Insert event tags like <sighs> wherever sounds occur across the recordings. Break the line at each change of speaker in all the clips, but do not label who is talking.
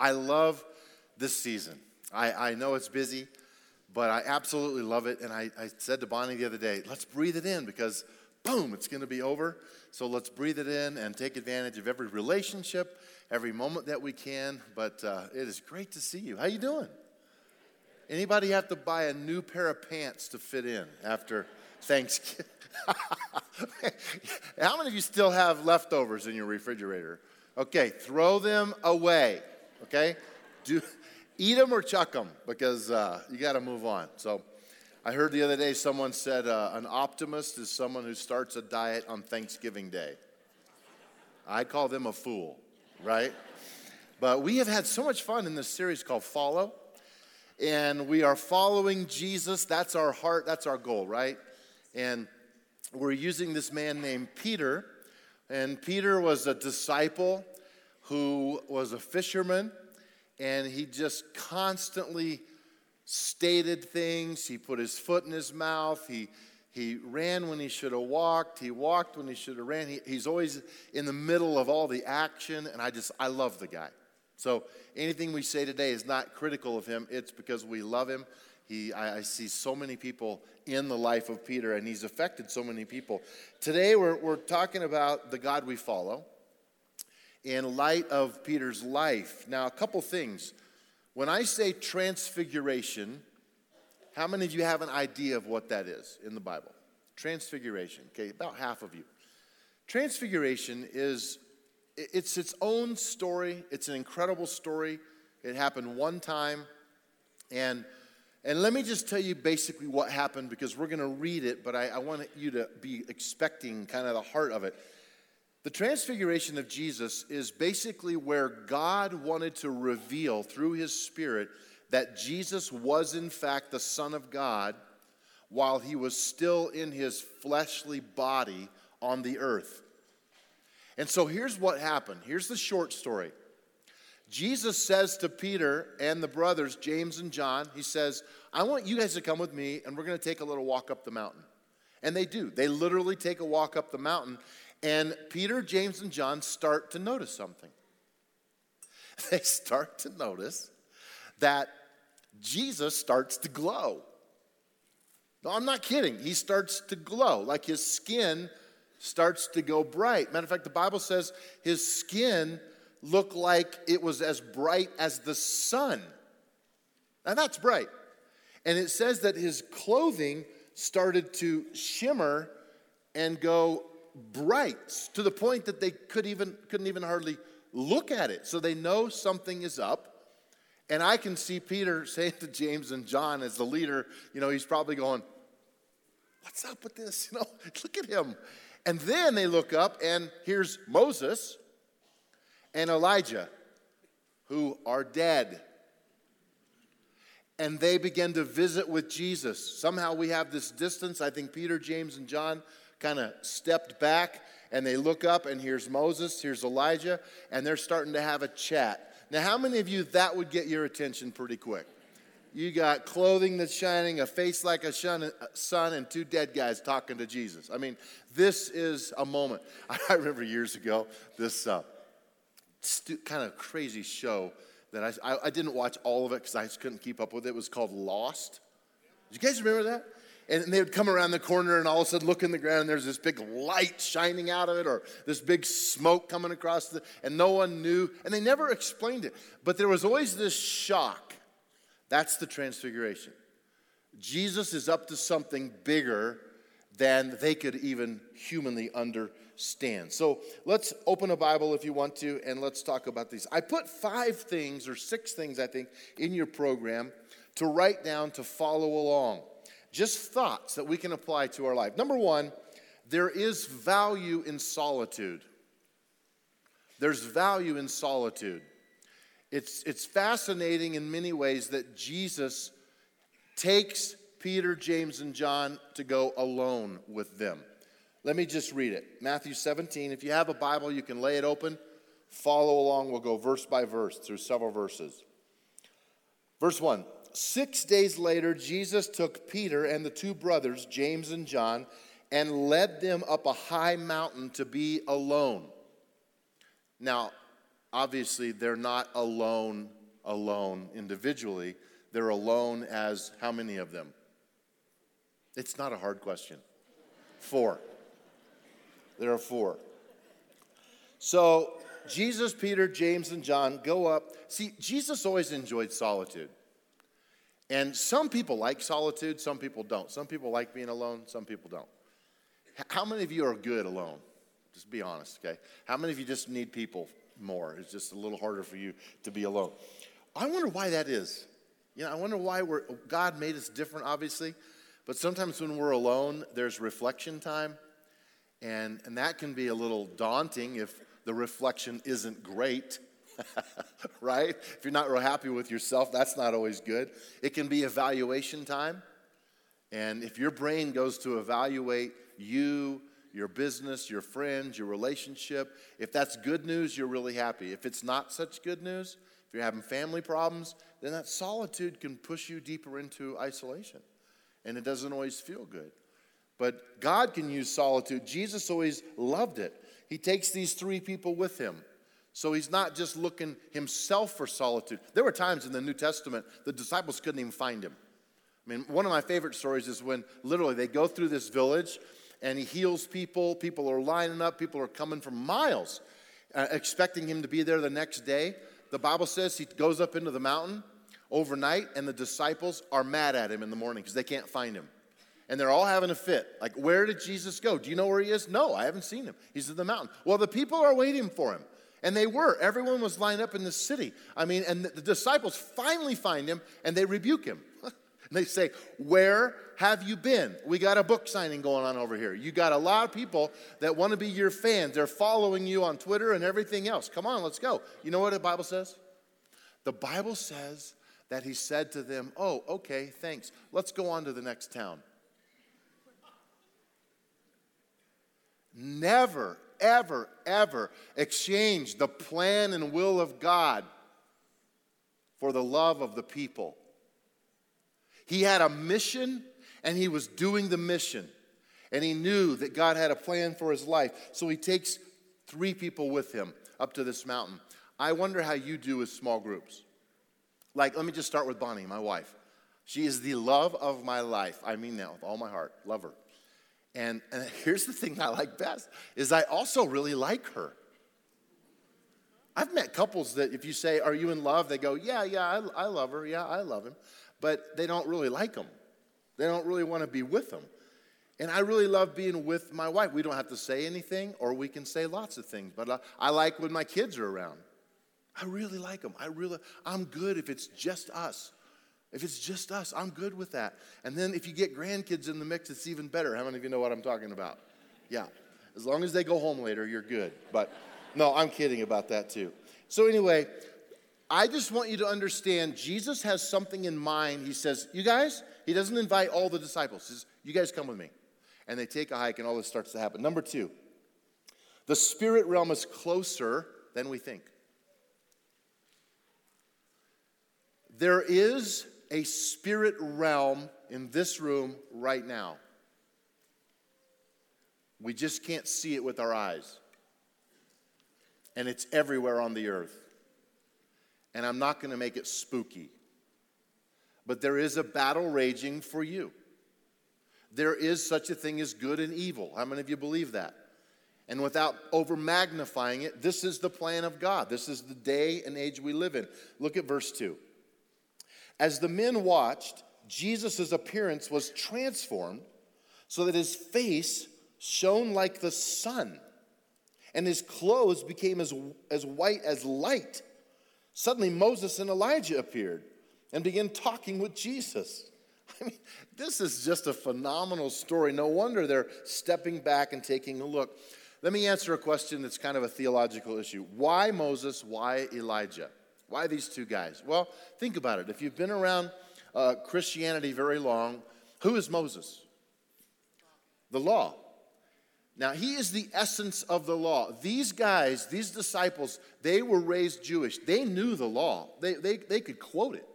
I love this season. I, I know it's busy, but I absolutely love it. And I, I said to Bonnie the other day, let's breathe it in because boom, it's going to be over. So let's breathe it in and take advantage of every relationship, every moment that we can. But uh, it is great to see you. How you doing? Anybody have to buy a new pair of pants to fit in after Thanksgiving? <laughs> How many of you still have leftovers in your refrigerator? Okay, throw them away okay? Do, eat them or chuck them because uh, you got to move on. So I heard the other day someone said uh, an optimist is someone who starts a diet on Thanksgiving Day. I call them a fool, right? But we have had so much fun in this series called Follow. And we are following Jesus. That's our heart, that's our goal, right? And we're using this man named Peter. And Peter was a disciple who was a fisherman, and he just constantly stated things. He put his foot in his mouth. He, he ran when he should have walked. He walked when he should have ran. He, he's always in the middle of all the action, and I just, I love the guy. So anything we say today is not critical of him, it's because we love him. He, I, I, see so many people in the life of Peter, and he's affected so many people. Today, we're, we're talking about the God we follow in light of Peter's life. Now, a couple things. When I say transfiguration, how many of you have an idea of what that is in the Bible? Transfiguration, okay, about half of you. Transfiguration is it's its own story. It's an incredible story. It happened one time and and let me just tell you basically what happened because we're going to read it, but I, I want you to be expecting kind of the heart of it. The transfiguration of Jesus is basically where God wanted to reveal through his Spirit that Jesus was, in fact, the Son of God while he was still in his fleshly body on the earth. And so here's what happened. Here's the short story. Jesus says to Peter and the brothers, James and John, he says, I want you guys to come with me and we're going to take a little walk up the mountain. And they do. They literally take a walk up the mountain. And Peter, James, and John start to notice something. <laughs> They start to notice that Jesus starts to glow. No, I'm not kidding. He starts to glow, like his skin starts to go bright. Matter of fact, the Bible says his skin looked like it was as bright as the sun. Now that's bright. And it says that his clothing started to shimmer and go bright to the point that they could even, couldn't even hardly look at it. So they know something is up. And I can see Peter <laughs> saying to James and John as the leader, you know, he's probably going, What's up with this? <laughs> You know, look at him. And then they look up, and here's Moses and Elijah, who are dead. And they begin to visit with Jesus. Somehow we have this distance. I think Peter, James, and John kind of stepped back and they look up and here's Moses, here's Elijah, and they're starting to have a chat. Now, how many of you that would get your attention pretty quick? You got clothing that's shining, a face like a sun, and two dead guys talking to Jesus. I mean, this is a moment. <laughs> I remember years ago this uh, stu- kind of crazy show that I, I, I didn't watch all of it because I just couldn't keep up with it. It was called Lost. Did you guys remember that? and they would come around the corner and all of a sudden look in the ground and there's this big light shining out of it or this big smoke coming across the and no one knew and they never explained it but there was always this shock that's the transfiguration jesus is up to something bigger than they could even humanly understand so let's open a bible if you want to and let's talk about these i put five things or six things i think in your program to write down to follow along just thoughts that we can apply to our life. Number one, there is value in solitude. There's value in solitude. It's, it's fascinating in many ways that Jesus takes Peter, James, and John to go alone with them. Let me just read it Matthew 17. If you have a Bible, you can lay it open, follow along. We'll go verse by verse through several verses. Verse 1 Six days later, Jesus took Peter and the two brothers, James and John, and led them up a high mountain to be alone. Now, obviously, they're not alone, alone individually. They're alone as how many of them? It's not a hard question. Four. There are four. So, Jesus, Peter, James, and John go up. See, Jesus always enjoyed solitude. And some people like solitude, some people don't. Some people like being alone, some people don't. How many of you are good alone? Just be honest, okay? How many of you just need people more? It's just a little harder for you to be alone. I wonder why that is. You know, I wonder why we're, God made us different, obviously, but sometimes when we're alone, there's reflection time, and, and that can be a little daunting if the reflection isn't great. <laughs> right? If you're not real happy with yourself, that's not always good. It can be evaluation time. And if your brain goes to evaluate you, your business, your friends, your relationship, if that's good news, you're really happy. If it's not such good news, if you're having family problems, then that solitude can push you deeper into isolation. And it doesn't always feel good. But God can use solitude. Jesus always loved it. He takes these three people with him so he's not just looking himself for solitude. There were times in the New Testament the disciples couldn't even find him. I mean, one of my favorite stories is when literally they go through this village and he heals people. People are lining up, people are coming from miles, uh, expecting him to be there the next day. The Bible says he goes up into the mountain overnight, and the disciples are mad at him in the morning because they can't find him. And they're all having a fit. Like, where did Jesus go? Do you know where he is? No, I haven't seen him. He's in the mountain. Well, the people are waiting for him. And they were. Everyone was lined up in the city. I mean, and the disciples finally find him and they rebuke him. <laughs> and they say, Where have you been? We got a book signing going on over here. You got a lot of people that want to be your fans. They're following you on Twitter and everything else. Come on, let's go. You know what the Bible says? The Bible says that he said to them, Oh, okay, thanks. Let's go on to the next town. Never, ever, ever exchange the plan and will of God for the love of the people. He had a mission and he was doing the mission. And he knew that God had a plan for his life. So he takes three people with him up to this mountain. I wonder how you do with small groups. Like, let me just start with Bonnie, my wife. She is the love of my life. I mean that with all my heart. Love her. And, and here's the thing I like best is I also really like her. I've met couples that if you say, Are you in love? They go, Yeah, yeah, I, I love her. Yeah, I love him. But they don't really like him. They don't really want to be with him. And I really love being with my wife. We don't have to say anything, or we can say lots of things. But I, I like when my kids are around. I really like them. I really, I'm good if it's just us. If it's just us, I'm good with that. And then if you get grandkids in the mix, it's even better. How many of you know what I'm talking about? Yeah. As long as they go home later, you're good. But no, I'm kidding about that too. So, anyway, I just want you to understand Jesus has something in mind. He says, You guys, he doesn't invite all the disciples. He says, You guys come with me. And they take a hike, and all this starts to happen. Number two, the spirit realm is closer than we think. There is a spirit realm in this room right now. We just can't see it with our eyes. And it's everywhere on the earth. And I'm not going to make it spooky. But there is a battle raging for you. There is such a thing as good and evil. How many of you believe that? And without over magnifying it, this is the plan of God. This is the day and age we live in. Look at verse 2. As the men watched, Jesus' appearance was transformed so that his face shone like the sun and his clothes became as, as white as light. Suddenly, Moses and Elijah appeared and began talking with Jesus. <laughs> I mean, this is just a phenomenal story. No wonder they're stepping back and taking a look. Let me answer a question that's kind of a theological issue. Why Moses? Why Elijah? Why these two guys? Well, think about it. If you've been around uh, Christianity very long, who is Moses? The law. Now, he is the essence of the law. These guys, these disciples, they were raised Jewish. They knew the law, they, they, they could quote it.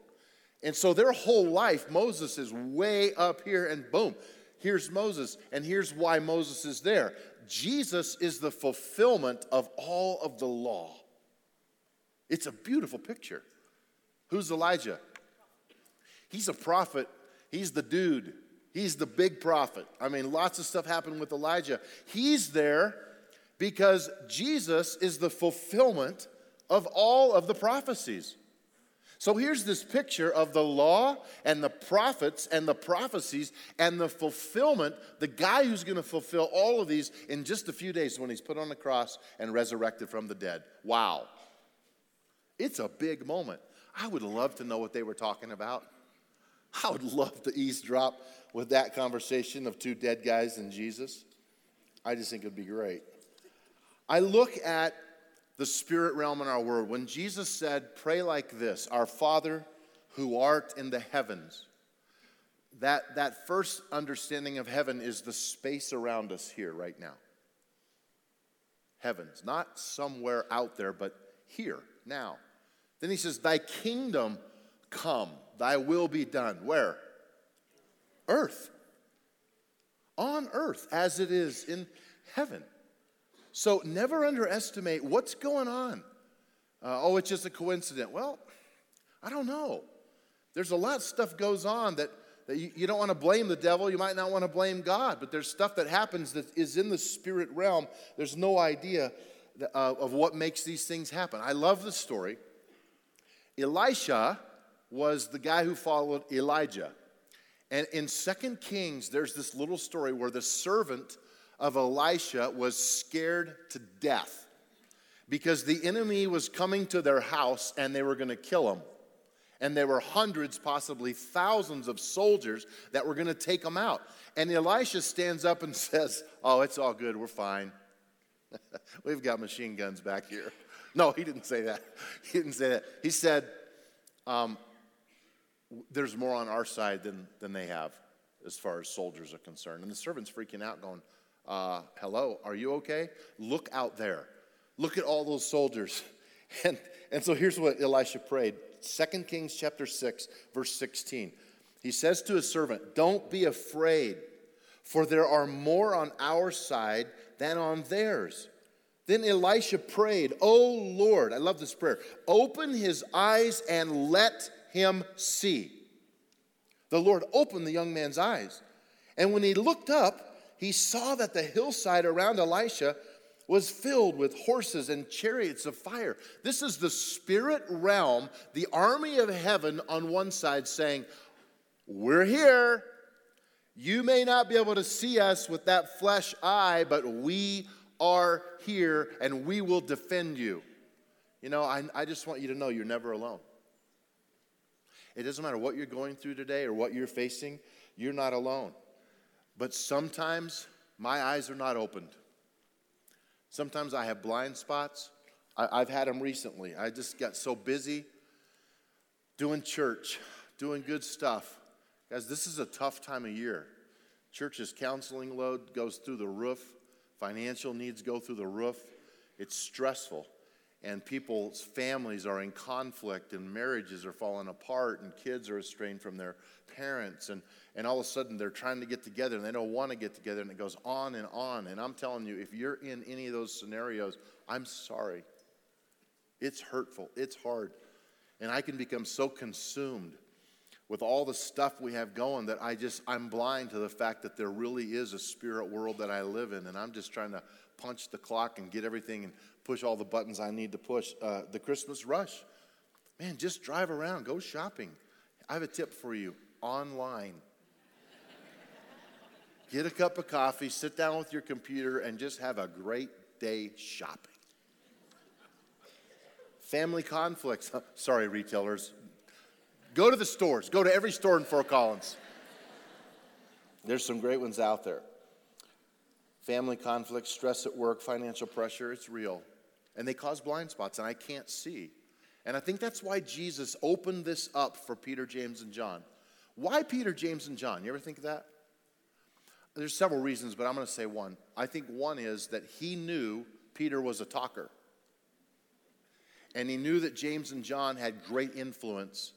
And so their whole life, Moses is way up here, and boom, here's Moses, and here's why Moses is there. Jesus is the fulfillment of all of the law. It's a beautiful picture. Who's Elijah? He's a prophet, he's the dude. He's the big prophet. I mean, lots of stuff happened with Elijah. He's there because Jesus is the fulfillment of all of the prophecies. So here's this picture of the law and the prophets and the prophecies and the fulfillment, the guy who's going to fulfill all of these in just a few days when he's put on the cross and resurrected from the dead. Wow. It's a big moment. I would love to know what they were talking about. I would love to eavesdrop with that conversation of two dead guys and Jesus. I just think it would be great. I look at the spirit realm in our world. When Jesus said, Pray like this Our Father who art in the heavens, that, that first understanding of heaven is the space around us here right now. Heavens, not somewhere out there, but here, now. Then he says, Thy kingdom come. Thy will be done. Where? Earth. On earth as it is in heaven. So never underestimate what's going on. Uh, oh, it's just a coincidence. Well, I don't know. There's a lot of stuff goes on that, that you, you don't want to blame the devil. You might not want to blame God, but there's stuff that happens that is in the spirit realm. There's no idea uh, of what makes these things happen. I love the story. Elisha was the guy who followed Elijah. And in Second Kings, there's this little story where the servant of Elisha was scared to death because the enemy was coming to their house and they were going to kill him. And there were hundreds, possibly thousands of soldiers that were going to take him out. And Elisha stands up and <laughs> says, Oh, it's all good. We're fine. <laughs> We've got machine guns back here. <laughs> No, he didn't say that. <laughs> He didn't say that. He said, um, there's more on our side than, than they have as far as soldiers are concerned. And the servant's freaking out, going, uh, Hello, are you okay? Look out there. Look at all those soldiers. <laughs> And, and so here's what Elisha prayed 2 Kings chapter 6, verse 16. He says to his servant, Don't be afraid, for there are more on our side than on theirs. Then Elisha prayed, Oh Lord, I love this prayer, open his eyes and let him see. The Lord opened the young man's eyes. And when he looked up, he saw that the hillside around Elisha was filled with horses and chariots of fire. This is the spirit realm, the army of heaven on one side saying, We're here. You may not be able to see us with that flesh eye, but we are here and we will defend you. You know, I, I just want you to know you're never alone. It doesn't matter what you're going through today or what you're facing, you're not alone. But sometimes my eyes are not opened. Sometimes I have blind spots. I, have had them recently. I just got so busy doing church, doing good stuff. Guys, this is a tough time of year. Church's counseling load goes through the roof, financial needs go through the roof. It's stressful. And people's families are in conflict and marriages are falling apart and kids are estranged from their parents. And, and all of a sudden they're trying to get together and they don't want to get together and it goes on and on. And i'm telling you if you're in any of those scenarios i'm sorry. It's hurtful. It's hard. And i can become so consumed with all the stuff we have going that i just i'm blind to the fact that there really is a spirit world that i live in and i'm just trying to punch the clock and get everything and push all the buttons I need to push. Uh, the Christmas rush. Man, just drive around, go shopping. I have a tip for you online. <laughs> Get a cup of coffee, sit down with your computer, and just have a great day shopping. Family conflicts. <laughs> Sorry, retailers. Go to the stores. Go to every store in Fort Collins. There's some great ones out there. Family conflict, stress at work, financial pressure, it's real and they cause blind spots, and I can't see. And I think that's why Jesus opened this up for Peter, James, and John. Why Peter, James, and John? You ever think of that? There's several reasons, but I'm going to say one. I think one is that he knew Peter was a talker. And he knew that James and John had great influence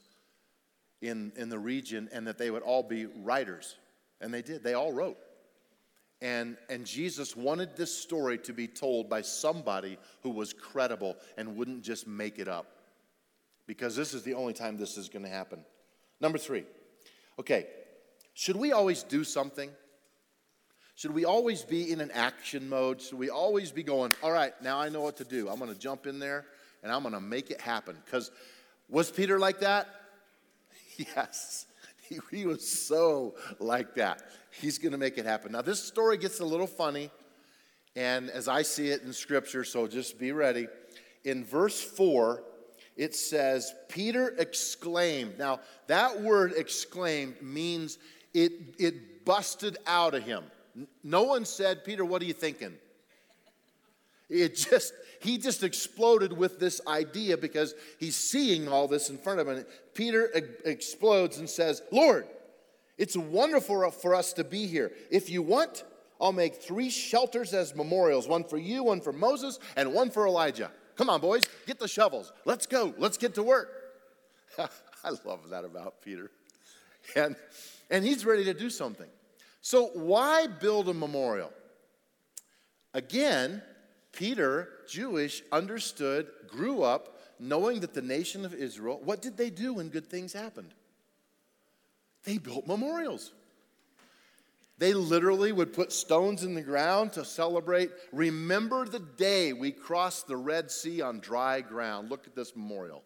in, in the region and that they would all be writers. And they did. They all wrote. And, and Jesus wanted this story to be told by somebody who was credible and wouldn't just make it up. Because this is the only time this is going to happen. Number three. Okay, should we always do something? Should we always be in an action mode? Should we always be going, all right, now I know what to do. I'm going to jump in there and I'm going to make it happen? Because was Peter like that? <laughs> Yes. He, he was so like that. He's going to make it happen. Now, this story gets a little funny, and as I see it in Scripture, so just be ready. In verse 4, it says, Peter exclaimed. Now, that word exclaimed means it, it busted out of him. No one said, Peter, what are you thinking? It just, he just exploded with this idea because he's seeing all this in front of him. Peter explodes and says, Lord, it's wonderful for us to be here. If you want, I'll make three shelters as memorials one for you, one for Moses, and one for Elijah. Come on, boys, get the shovels. Let's go. Let's get to work. <laughs> I love that about Peter. And, and he's ready to do something. So, why build a memorial? Again, Peter, Jewish, understood, grew up knowing that the nation of Israel, what did they do when good things happened? They built memorials. They literally would put stones in the ground to celebrate. Remember the day we crossed the Red Sea on dry ground. Look at this memorial.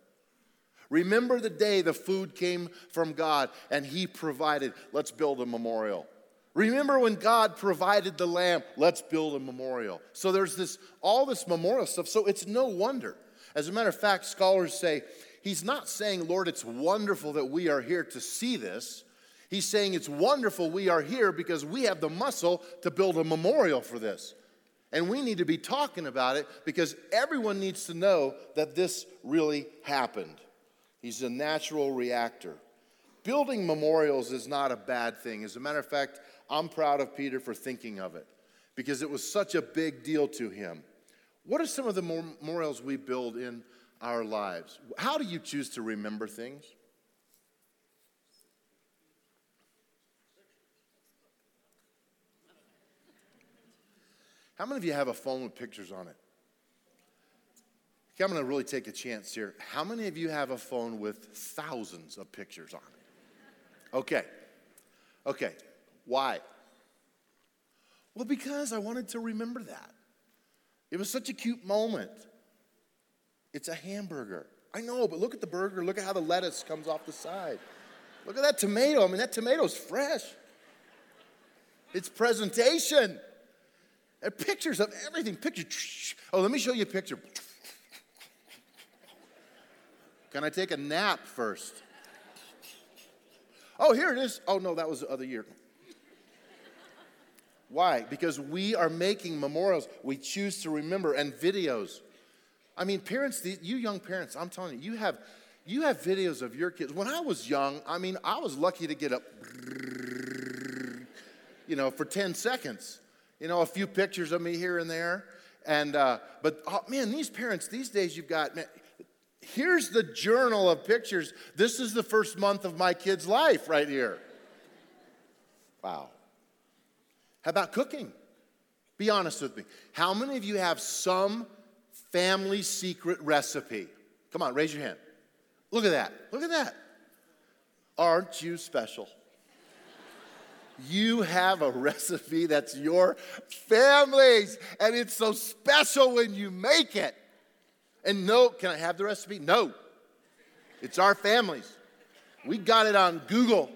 Remember the day the food came from God and He provided. Let's build a memorial. Remember when God provided the lamb? Let's build a memorial. So there's this all this memorial stuff. So it's no wonder. As a matter of fact, scholars say he's not saying, Lord, it's wonderful that we are here to see this. He's saying it's wonderful we are here because we have the muscle to build a memorial for this. And we need to be talking about it because everyone needs to know that this really happened. He's a natural reactor. Building memorials is not a bad thing. As a matter of fact, I'm proud of Peter for thinking of it because it was such a big deal to him. What are some of the memorials we build in our lives? How do you choose to remember things? How many of you have a phone with pictures on it? Okay, I'm going to really take a chance here. How many of you have a phone with thousands of pictures on it? Okay. Okay. Why? Well, because I wanted to remember that. It was such a cute moment. It's a hamburger. I know, but look at the burger. Look at how the lettuce comes off the side. Look at that tomato. I mean, that tomato's fresh. It's presentation. And pictures of everything. Picture. Oh, let me show you a picture. Can I take a nap first? Oh, here it is. Oh, no, that was the other year. Why? Because we are making memorials. We choose to remember and videos. I mean, parents, you young parents, I'm telling you, you have you have videos of your kids. When I was young, I mean, I was lucky to get up, you know, for 10 seconds. You know, a few pictures of me here and there. And, uh, but oh, man, these parents, these days you've got, man, here's the journal of pictures. This is the first month of my kid's life right here. Wow. How about cooking? Be honest with me. How many of you have some family secret recipe? Come on, raise your hand. Look at that. Look at that. Aren't you special? You have a recipe that's your family's, and it's so special when you make it. And no, can I have the recipe? No. It's our family's. We got it on Google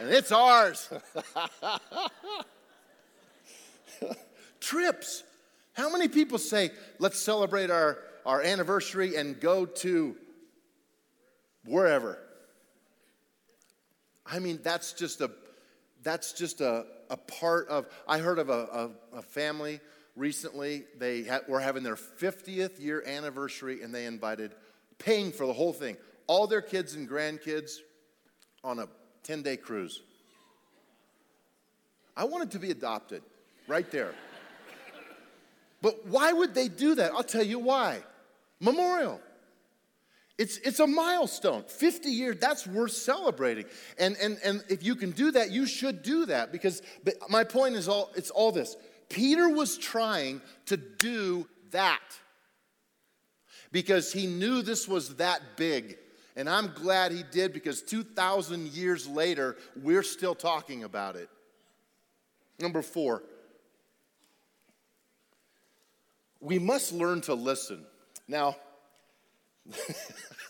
and it's ours. <laughs> Trips. How many people say, let's celebrate our, our anniversary and go to wherever? I mean, that's just a that's just a, a part of I heard of a, a, a family recently. They ha- were having their 50th year anniversary and they invited, paying for the whole thing, all their kids and grandkids on a 10 day cruise. I wanted to be adopted right there. But why would they do that? I'll tell you why. Memorial. It's, it's a milestone. 50 years, that's worth celebrating. And, and, and if you can do that, you should do that because my point is all, it's all this. Peter was trying to do that because he knew this was that big. And I'm glad he did because 2,000 years later, we're still talking about it. Number four, we must learn to listen. Now, <laughs>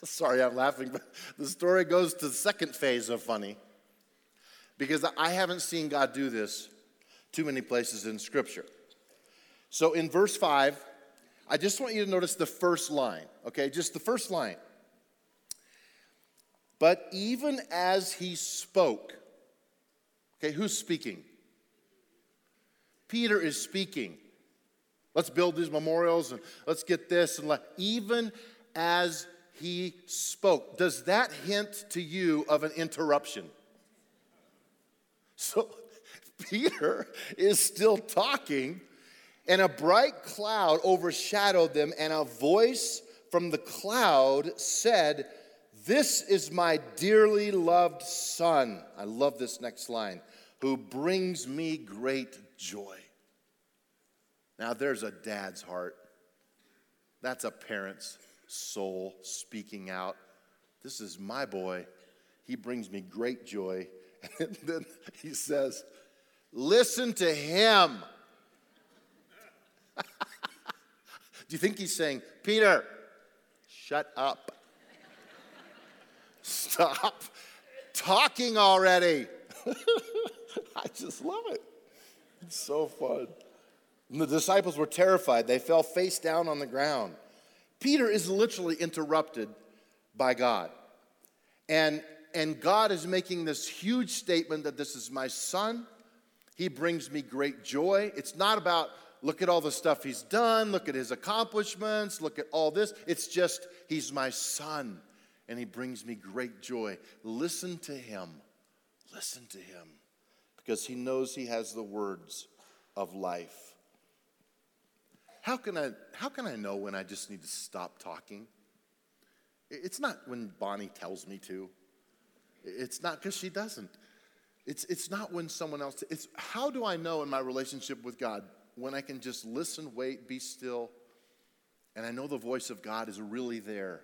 sorry I'm laughing, but the story goes to the second phase of funny because I haven't seen God do this too many places in Scripture. So in verse 5, I just want you to notice the first line, okay? Just the first line. But even as he spoke, okay, who's speaking? Peter is speaking. Let's build these memorials and let's get this and let, even as he spoke. Does that hint to you of an interruption? So <laughs> Peter is still talking, and a bright cloud overshadowed them, and a voice from the cloud said, This is my dearly loved son. I love this next line, who brings me great joy. Now, there's a dad's heart. That's a parent's soul speaking out. This is my boy. He brings me great joy. <laughs> And then he says, Listen to him. <laughs> Do you think he's saying, Peter, shut up? Stop talking already. <laughs> I just love it. It's so fun. And the disciples were terrified. They fell face down on the ground. Peter is literally interrupted by God. And, and God is making this huge statement that this is my son. He brings me great joy. It's not about look at all the stuff he's done, look at his accomplishments, look at all this. It's just he's my son and he brings me great joy. Listen to him. Listen to him because he knows he has the words of life. How can I, how can I know when I just need to stop talking? It's not when Bonnie tells me to. It's not because she doesn't. It's, it's not when someone else, it's how do I know in my relationship with God when I can just listen, wait, be still, and I know the voice of God is really there.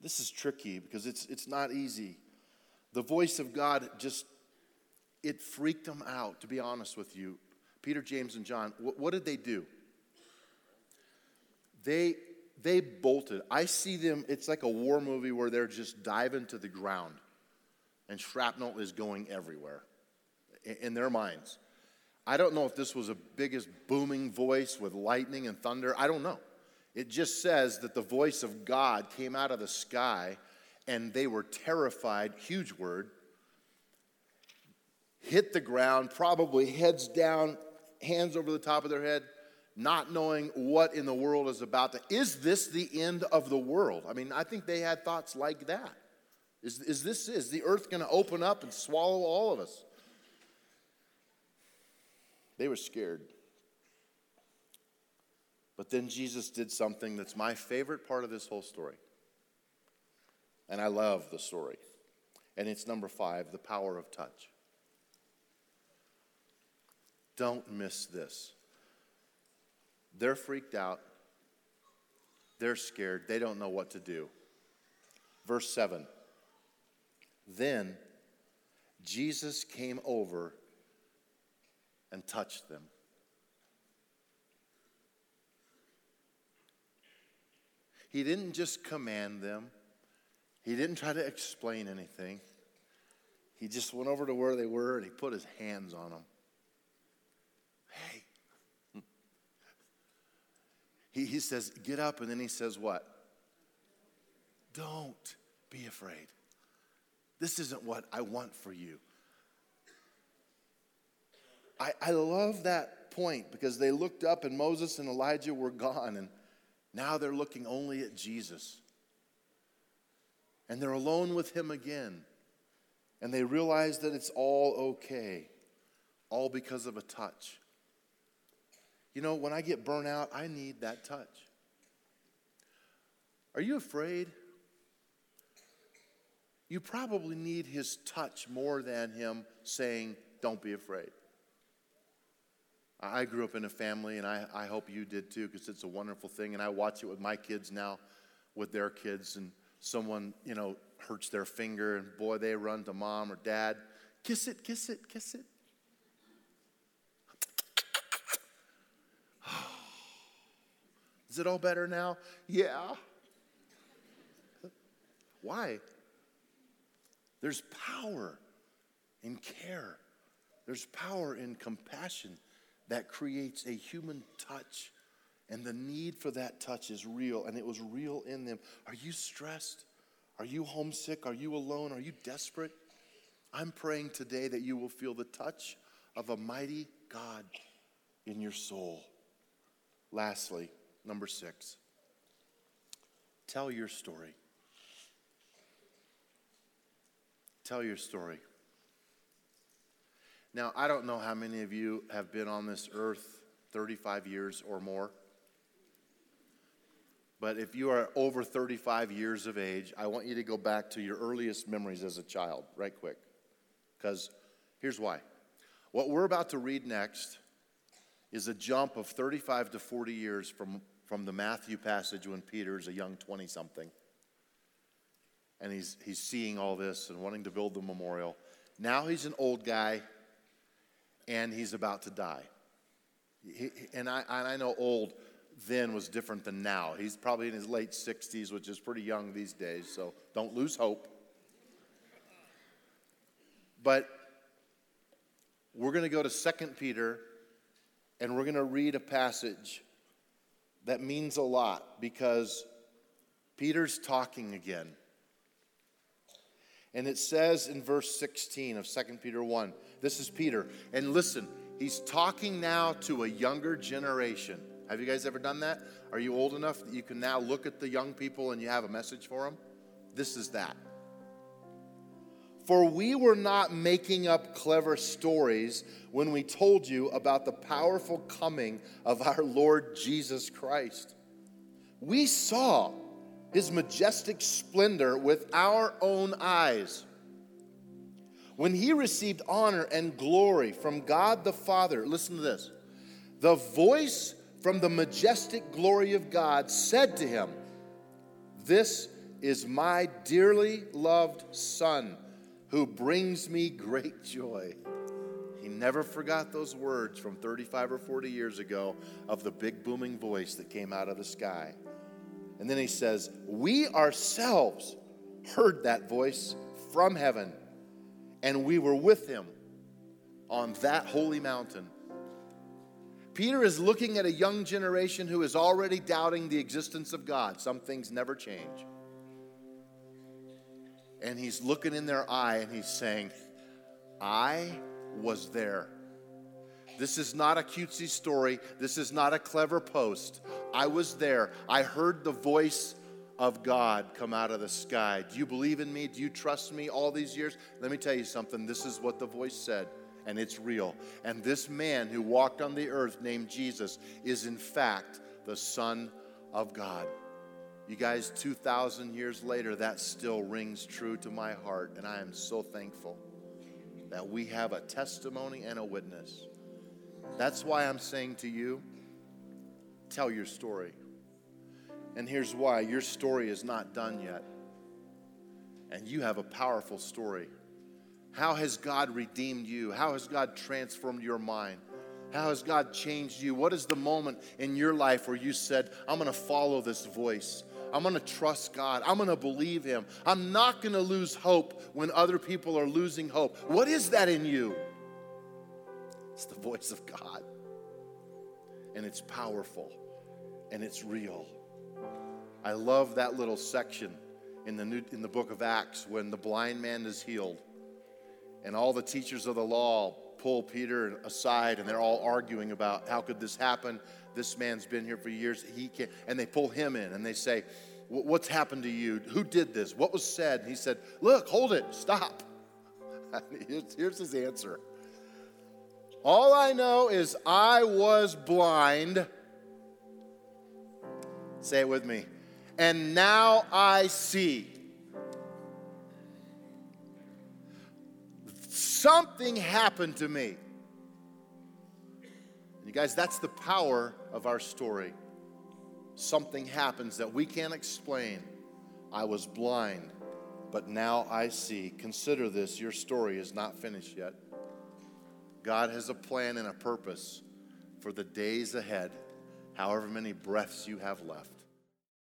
This is tricky because it's, it's not easy. The voice of God just, it freaked them out, to be honest with you. Peter, James, and John, what, what did they do? They, they bolted. I see them, it's like a war movie where they're just diving to the ground and shrapnel is going everywhere in, in their minds. I don't know if this was a biggest booming voice with lightning and thunder. I don't know. It just says that the voice of God came out of the sky and they were terrified, huge word, hit the ground, probably heads down, hands over the top of their head, not knowing what in the world is about to. Is this the end of the world? I mean, I think they had thoughts like that. Is, is this is the earth going to open up and swallow all of us? They were scared. But then Jesus did something that's my favorite part of this whole story. And I love the story. And it's number five the power of touch. Don't miss this. They're freaked out. They're scared. They don't know what to do. Verse 7 Then Jesus came over and touched them. He didn't just command them, he didn't try to explain anything. He just went over to where they were and he put his hands on them. Hey, he, he says, Get up, and then he says, What? Don't be afraid. This isn't what I want for you. I, I love that point because they looked up and Moses and Elijah were gone, and now they're looking only at Jesus. And they're alone with him again. And they realize that it's all okay, all because of a touch. You know, when I get burnt out, I need that touch. Are you afraid? You probably need his touch more than him saying, Don't be afraid. I grew up in a family, and I, I hope you did too, because it's a wonderful thing. And I watch it with my kids now, with their kids, and someone, you know, hurts their finger, and boy, they run to mom or dad. Kiss it, kiss it, kiss it. <sighs> Is it all better now? Yeah. Why? There's power in care, there's power in compassion that creates a human touch. And the need for that touch is real, and it was real in them. Are you stressed? Are you homesick? Are you alone? Are you desperate? I'm praying today that you will feel the touch of a mighty God in your soul. Lastly, number six, tell your story. Tell your story. Now, I don't know how many of you have been on this earth 35 years or more. But if you are over 35 years of age, I want you to go back to your earliest memories as a child, right quick. Because here's why. What we're about to read next is a jump of 35 to 40 years from, from the Matthew passage when Peter's a young 20 something. And he's, he's seeing all this and wanting to build the memorial. Now he's an old guy and he's about to die. He, and, I, and I know old then was different than now. He's probably in his late 60s, which is pretty young these days, so don't lose hope. But we're going to go to 2 Peter and we're going to read a passage that means a lot because Peter's talking again. And it says in verse 16 of 2 Peter 1 this is Peter. And listen, he's talking now to a younger generation. Have you guys ever done that? Are you old enough that you can now look at the young people and you have a message for them? This is that. For we were not making up clever stories when we told you about the powerful coming of our Lord Jesus Christ. We saw his majestic splendor with our own eyes when he received honor and glory from God the Father, listen to this. The voice from the majestic glory of God said to him, This is my dearly loved Son who brings me great joy. He never forgot those words from 35 or 40 years ago of the big booming voice that came out of the sky. And then he says, We ourselves heard that voice from heaven and we were with him on that holy mountain. Peter is looking at a young generation who is already doubting the existence of God. Some things never change. And he's looking in their eye and he's saying, I was there. This is not a cutesy story. This is not a clever post. I was there. I heard the voice of God come out of the sky. Do you believe in me? Do you trust me all these years? Let me tell you something. This is what the voice said, and it's real. And this man who walked on the earth named Jesus is, in fact, the Son of God. You guys, 2,000 years later, that still rings true to my heart, and I am so thankful that we have a testimony and a witness. That's why I'm saying to you, tell your story. And here's why your story is not done yet. And you have a powerful story. How has God redeemed you? How has God transformed your mind? How has God changed you? What is the moment in your life where you said, I'm going to follow this voice? I'm going to trust God. I'm going to believe Him. I'm not going to lose hope when other people are losing hope. What is that in you? It's the voice of God. And it's powerful and it's real. I love that little section in the, new, in the book of Acts when the blind man is healed. And all the teachers of the law pull Peter aside and they're all arguing about how could this happen? This man's been here for years. He can't. And they pull him in and they say, What's happened to you? Who did this? What was said? And he said, Look, hold it, stop. <laughs> Here's his answer. All I know is I was blind. Say it with me and now I see. Something happened to me. You guys, that's the power of our story. Something happens that we can't explain. I was blind, but now I see. Consider this your story is not finished yet. God has a plan and a purpose for the days ahead, however many breaths you have left.